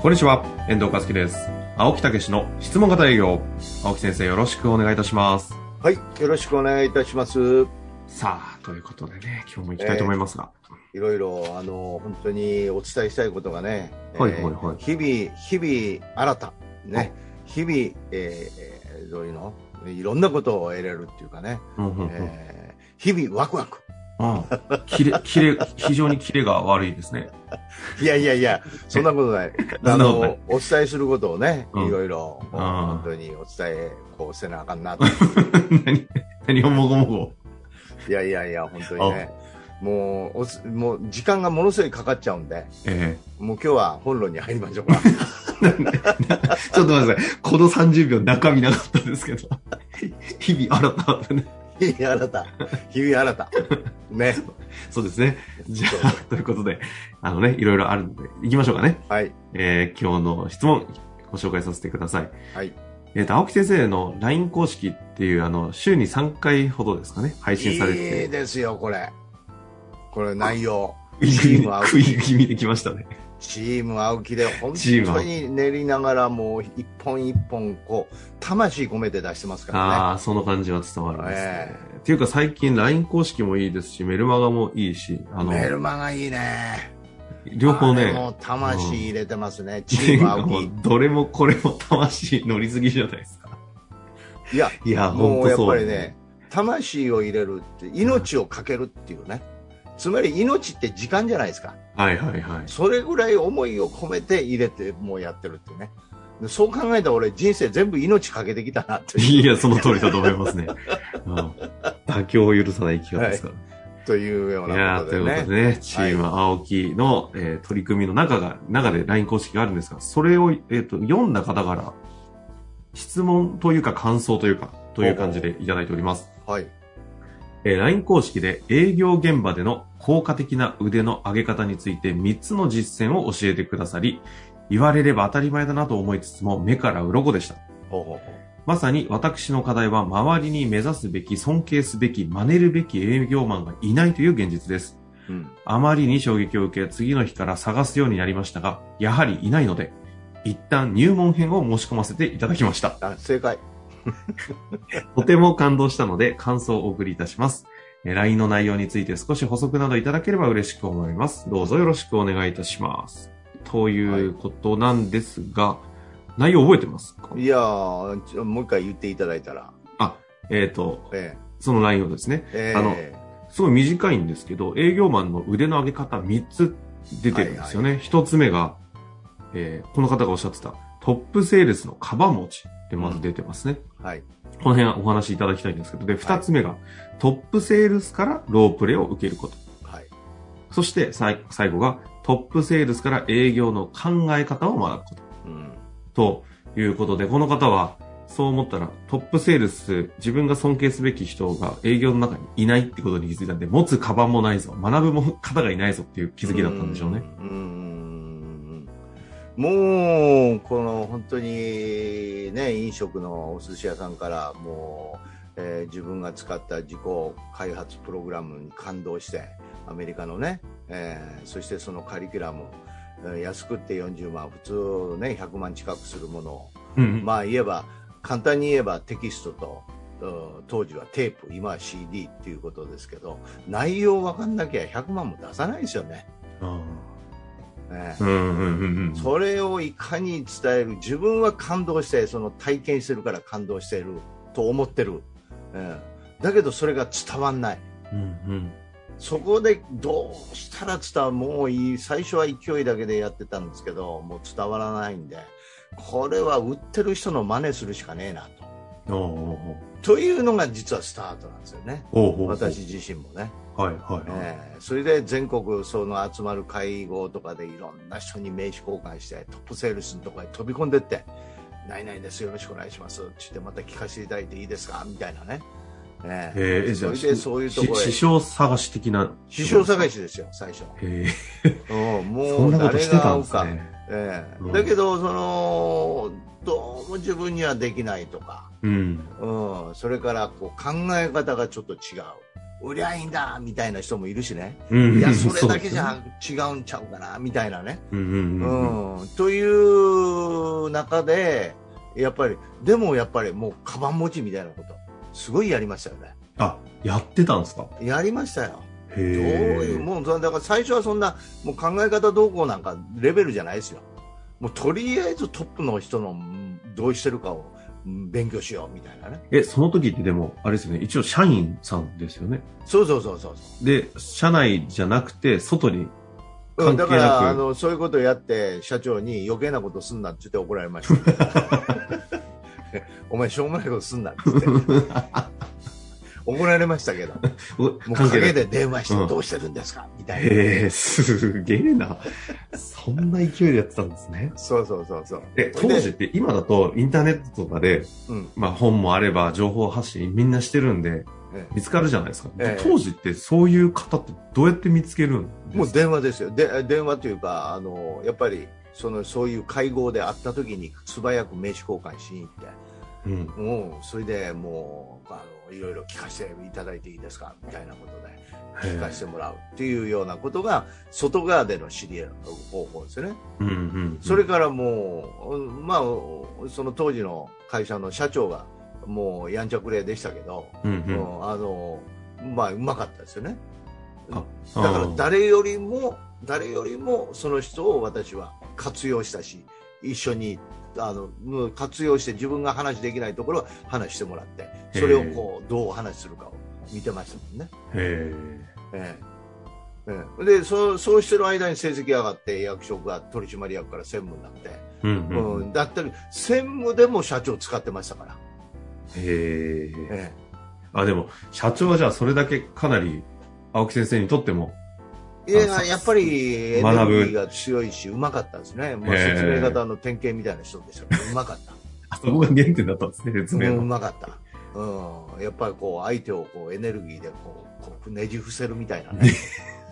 こんにちは、遠藤和樹です。青木武の質問型営業。青木先生、よろしくお願いいたします。はい、よろしくお願いいたします。さあ、ということでね、今日も行きたいと思いますが。いろいろ、あの、本当にお伝えしたいことがね、はいはいはい日々、日々、新た、ね、日々、えー、どういうのいろんなことを得れるっていうかね、うんうんうんえー日々ワクワク。ああ、キレ、キレ、非常にキレが悪いですね。いやいやいや、そんなことない。あの、お伝えすることをね、うんいろいろ、本当にお伝え、こうせなあかんなと。何、何をもごもご。いやいやいや、本当にね、もう、おつもう、時間がものすごいかかっちゃうんで、えもう今日は本論に入りましょうか。え ちょっと待ってください。この30秒中身なかったですけど。日々新たね。日々新た。日々新た。ね。そうですね。じゃあ、ということで、あのね、いろいろあるので、行きましょうかね。はい。えー、今日の質問、ご紹介させてください。はい。えっ、と、青木先生の LINE 公式っていう、あの、週に3回ほどですかね、配信されいいて。ですよ、これ。これ内容。食い。気味できましたね。チーム青木で本当に練りながらもう一本一本こう、魂込めて出してますからああ、その感じは伝わるんですね。えっていうか最近 LINE 公式もいいですし、メルマガもいいし、あの、ね。メルマがいいね。両方あれもね、魂入れてますね。チてーム青木。どれもこれも魂乗りすぎじゃないですか。いや、いや、もうやっ。ぱりね、魂を入れるって、命をかけるっていうね。つまり命って時間じゃないですか。はいはいはい。それぐらい思いを込めて入れてもうやってるっていうね。でそう考えたら俺人生全部命かけてきたなっていや、その通りだと思いますね。うん、妥協を許さない生き方ですから。というようなことでね。いうことでね、チーム青木の、えー取り組みの中が、中で LINE 公式があるんですが、それを、えっ、と、読んだ方から、質問というか感想というか、という感じでいただいております。はい。えー LINE 公式で営業現場での効果的な腕の上げ方について3つの実践を教えてくださり、言われれば当たり前だなと思いつつも目から鱗でした。ほうほうほうまさに私の課題は周りに目指すべき、尊敬すべき、真似るべき営業マンがいないという現実です。うん。あまりに衝撃を受け、次の日から探すようになりましたが、やはりいないので、一旦入門編を申し込ませていただきました。あ、正解。とても感動したので、感想をお送りいたします。えー LINE の内容について少し補足などいただければ嬉しく思います。どうぞよろしくお願いいたします。ということなんですが、内容覚えてますか？いやーもう一回言っていただいたら。えっ、と、えその内容ですね。ええあのすごい短いんですけど、営業マンの腕の上げ方3つ出てるんですよね。1つ目が、えーこの方がおっしゃってた、トップセールスのカバン持ちってまず出てますね。はい。この辺はお話しいただきたいんですけど、で、2つ目が、トップセールスからロープレを受けること。はい。そして、さい最後が、トップセールスから営業の考え方を学ぶこと。うん。ということで、この方は、そう思ったら、トップセールス、自分が尊敬すべき人が営業の中にいないってことに気づいたんで、持つカバンもないぞ、学ぶも方がいないぞっていう気づきだったんでしょうね。うん。うんもう、この本当にね、飲食のお寿司屋さんから、もう、えー自分が使った自己開発プログラムに感動して、アメリカのね、えーそしてそのカリキュラム、えー安くって40万、普通ね、100万近くするものを、うん。まあ言えば、簡単に言えばテキストと、うん当時はテープ、今は CD っていうことですけど、内容分かんなきゃ100万も出さないですよね。あねーうんうんうんうん。それをいかに伝える、自分は感動して、その体験してるから感動してると思ってる。うんだけどそれが伝わんない。うんうん。そこでどうしたら伝わるもういい、最初は勢いだけでやってたんですけど、もう伝わらないんで、これは売ってる人の真似するしかねえなと。おうおうというのが実はスタートなんですよね。おうおうおう私自身もね。はいはい。えーそれで全国その集まる会合とかでいろんな人に名刺交換してトップセールスのところに飛び込んでって「ないないですよろしくお願いします」って言ってまた聞かせていただいていいですか？みたいなね、えーじゃあ、そういうところ師匠探し的な。師匠探しですよ最初、へうん、え、もう誰が合うか、ね。ええうん。だけどそのどうも自分にはできないとか、うん。うん、それからこう考え方がちょっと違う売りゃいいんだみたいな人もいるしね。うん。いや それだけじゃ違うんちゃうかなみたいなね、という中でやっぱりでもやっぱりもうカバン持ちみたいなことすごいやりましたよね。あ、やってたんですか？やりましたよ。どうへいうえ。もうだから最初はそんなもう考え方どうこうなんかレベルじゃないですよ。もうとりあえずトップの人のうんどうしてるかをうん勉強しようみたいなね。え、その時ってでも、あれですよね、一応社員さんですよね。そうそうそうそうそで、社内じゃなくて、外にう、うん、だからあのそういうことをやって社長に余計なことすんなって言って怒られました。お前しょうもないことすんなって言って怒られましたけど もう。陰で電話しうんてどうしてるんですか、みたいなへえ、すげえな。そんな勢いでやってたんですね。そうそうそうそうえ、当時って今だとインターネットとかで、うんまあ本もあれば情報発信みんなしてるんで、え見つかるじゃないですか。ええ当時ってそういう方ってどうやって見つけるんもう電話ですよ。で電話というか、あの、やっぱり、その、そういう会合で会った時に素早く名刺交換しに行って、うん。もう、それでもう、あの、いろいろ聞かせていただいていいですか？みたいなことで、聞かせてもらうっていうようなことが、外側での知り合い方法ですよね。うんうん。それからもう、うんまあ、その当時の会社の社長が、もうやんちゃくれでしたけど、うんう。うんんあの、まあ、うまかったですよね。あだから誰よりも誰よりもその人を私は活用したし一緒にあのうん活用して自分が話できないところは話してもらってそれをこうどうお話しするかを見てましたもんね。へええええでそうそうしてる間に成績上がって役職が取締役から専務になって、え。うんうん。うんだったり専務でも社長使ってましたから、へえ。えあ、でも、社長はじゃあそれだけかなり、青木先生にとっても、えいややっぱりエネルギーが強いしうまかったですね、まあ、ええ説明型の典型みたいな人でしたからうまかった。あそこが原点だったんですね、説明うん、うの。まかった。うん、やっぱりこう相手をこうエネルギーでこうこうねじ伏せるみたいなね。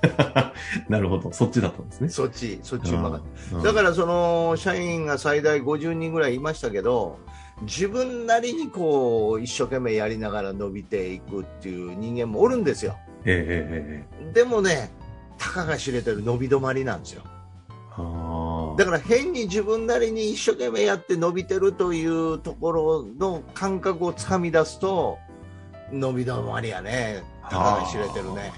なるほど。そっちだったんですね。そっち、そっちうまかった。うんだからその社員が最大50人ぐらいいましたけど、自分なりにこう一生懸命やりながら伸びていくっていう人間もおるんですよ。ええええええ。でもね、たかが知れてる伸び止まりなんですよ。だから変に自分なりに一生懸命やって伸びてるというところの感覚をつかみ出すと、伸び止まりやね。たかが知れてるね。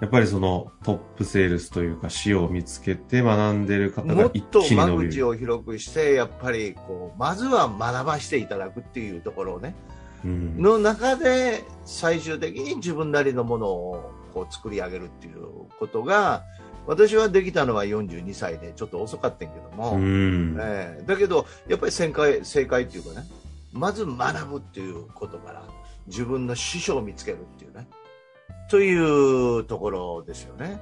やっぱりそのトップセールスというか、仕様を見つけて学んでる方もっが一と間気に伸びる。口を広くして、やっぱりこう、まずは学ばしていただくっていうところをね、うんの中で最終的に自分なりのものをこう作り上げるっていうことが、私はできたのは42歳でちょっと遅かったんやけども、うん。ええだけど、やっぱり正解正解っていうかね、まず学ぶっていうことから、自分の師匠を見つけるっていうね、というところですよね。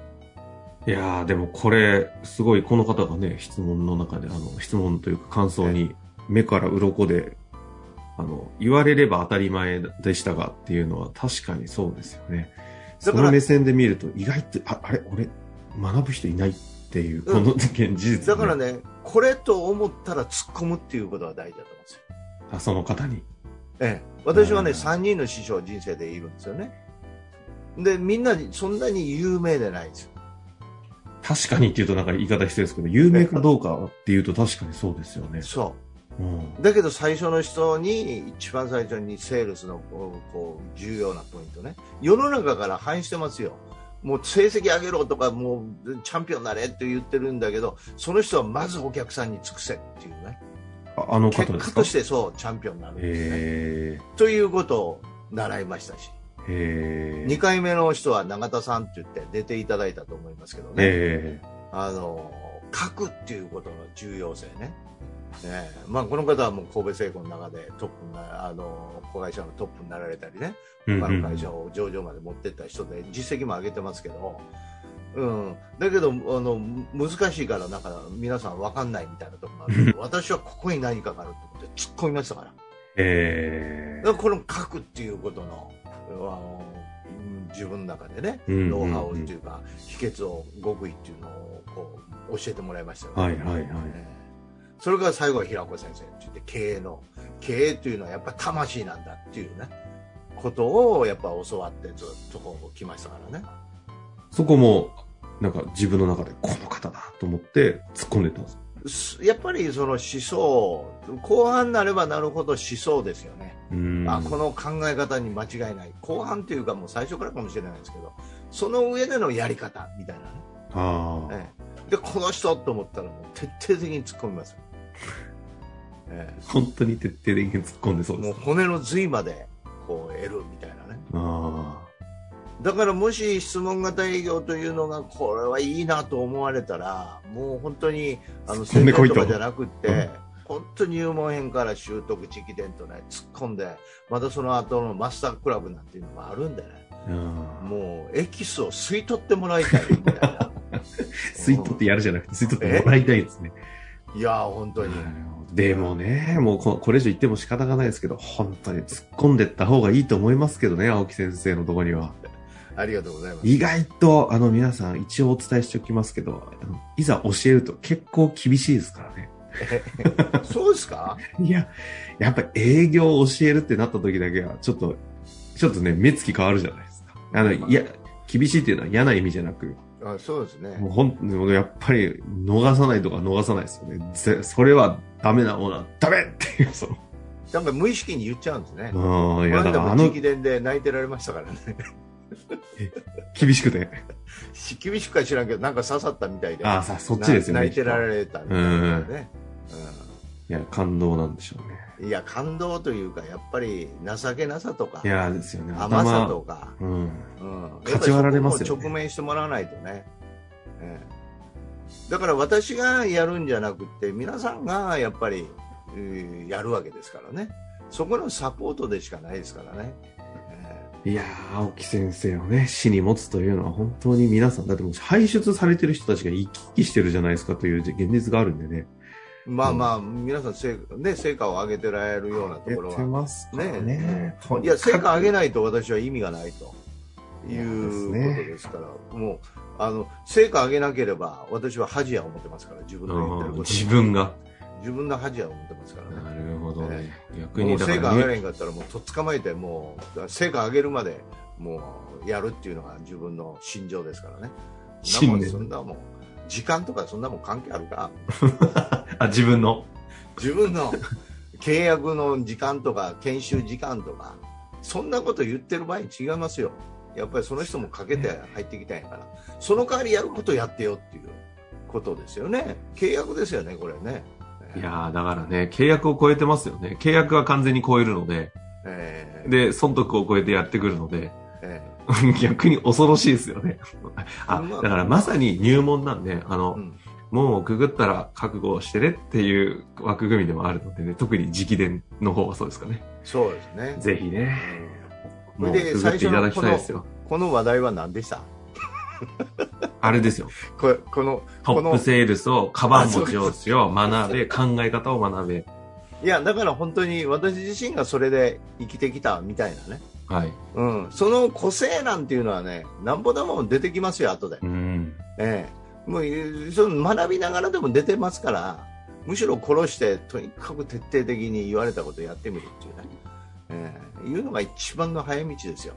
いやー、でもこれ、すごい、この方がね、質問の中で、あの、質問というか感想に、目から鱗で、あの、言われれば当たり前でしたがっていうのは確かにそうですよね。その目線で見ると、意外と、あ、あれ、俺、学ぶ人いないっていう、この現実、だからね、これと思ったら突っ込むっていうことが大事だと思うんですよ。あ、その方に。ええ、私はね、うん3人の師匠人生でいるんですよね。で、みんなそんなに有名でないんですよ。確かにっていうとなんか言い方失礼ですけど、有名かどうかっていうと確かにそうですよね。そうだけど最初の人に、一番最初にセールスのこう重要なポイントね。世の中から反映してますよ。もう成績上げろとか、もうチャンピオンになれって言ってるんだけど、その人はまずお客さんに尽くせっていうね。ああの方結果としてそう、チャンピオンになるんですね。へということを習いましたし。え。へえ。2回目の人は永田さんって言って出ていただいたと思いますけどね。えあの、書くっていうことの重要性ね。ええまあ、この方はもう神戸製鋼の中でトップになあの子会社のトップになられたりね、うん他の会社を上場まで持ってった人で実績も上げてますけど、うん、だけどあの難しいからなんか皆さん分かんないみたいなところもあるけど 私はここに何かがあると思って突っ込みましたから。えだからこの書くっていうことのあのうん自分の中でねーノウハウうんっていうか秘訣を極意っていうのをこう教えてもらいましたよねはいはいはい。ええそれから最後は平子先生って言って経営の経営というのはやっぱ魂なんだっていうねことをやっぱ教わってずっとこう来ましたからね。そこも、なんか自分の中でこの方だと思って突っ込んでったんです。すやっぱりその思想後半になればなるほど思想ですよね。あこの考え方に間違いない。後半というかもう最初からかもしれないですけどその上でのやり方みたいなね、あでこの人と思ったらもう徹底的に突っ込みます よ、え。本当に徹底的に突っ込んでそうえ、です。もう骨の髄までこう得るみたいなね。あだからもし質問型営業というのがこれはいいなと思われたらもう本当にあの宣伝と。かじゃなくって、本当に入門編から習得直伝とね突っ込んでまたその後のマスタークラブなんていうのもあるんでね。あ。うんもうエキスを吸い取ってもらいたいみたいな。吸い取ってやるじゃなくて、吸い取ってもらいたいですね。いや本当に、でもね、もうここれ以上言っても仕方がないですけど、本当に突っ込んでった方がいいと思いますけどね、青木先生のところには。ありがとうございます意外と、あの皆さん一応お伝えしておきますけど、いざ教えると結構厳しいですからね。そうですか？いや、やっぱり営業を教えるってなった時だけは、ちょっと、ちょっとね、目つき変わるじゃないですか。あの、いや、厳しいっていうのは嫌な意味じゃなく、あそうですねもうほん、もうやっぱり逃さないとか逃さないですよね。ぜそれはダメなものはダメっていう、その、なんか無意識に言っちゃうんですねうん、いや、だからあのも直、伝で泣いてられましたからね厳しくて？厳しくか知らんけどなんか刺さったみたいでああ、さ、そっちですよね。泣いてられたみたいなね、いや、感動なんでしょうね。うんいや感動というかやっぱり情けなさとかいや、ですよね。甘さとか、うん。うん、かち割られますよ直面してもらわないとね、ええ。だから私がやるんじゃなくて皆さんがやっぱり、えーやるわけですからね。そこのサポートでしかないですからね、えいやー、青木先生をね、死に持つというのは本当に皆さん、だってもう輩出されてる人たちが生き生きしてるじゃないですかという現実があるんでね。えまあまあ、皆さん成果,、ね、成果を上げてられるようなところは。ね。ねいや成果上げないと私は意味がないといそうことですから、もうあの成果上げなければ私は恥や思ってますから。自分の言ってること。自分が。自分の恥や思ってますからね。なるほど。ね。逆に成果上げなね、いんかったらもうとっ捕まえてもう成果上げるまでもうやるっていうのが自分の心情ですからね。そんなもん時間とかそんなもん関係あるか あ、自分の。自分の契約の時間とか研修時間とかそんなこと言ってる場合に違いますよ。やっぱりその人もかけて入ってきたんやから。その代わりやることやってよっていうことですよね。契約ですよねこれね。いやー、だからね、契約を超えてますよね。契約は完全に超えるので、えーで、損得を超えてやってくるので、え 逆に恐ろしいですよね。あ、まあ。だからまさに入門なんで、あの、ーうん門をくぐったら覚悟をしてねっていう枠組みでもあるのでね、特に直伝の方はそうですかね。そうですねぜひね、うんもうくぐっていただきたいですよ。この話題は何でした？あれですよ。これこのトッこのプセールスをカバン持ちをし学べ、考え方を学べ。いやだから本当に私自身がそれで生きてきたみたいなね、はい。うん、その個性なんていうのはねなんぼでも出てきますよ後で、うん。ええ、もうその学びながらでも出てますからむしろ殺してとにかく徹底的に言われたことをやってみるっていうね、ええ、いうのが一番の早道ですよ。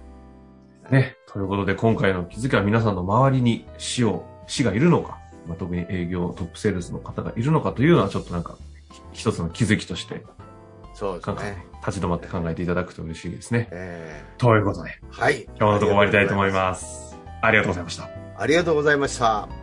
ね。ということで、今回の気づきは皆さんの周りに死を、死がいるのか、まあ、特に営業、トップセールスの方がいるのかというのは、ちょっとなんか、一つの気づきとして、そうですね、立ち止まって考えていただくと嬉しいですね。えということで、え、はい。今日のところ終わりたいと思います。ありがとうございました。ありがとうございました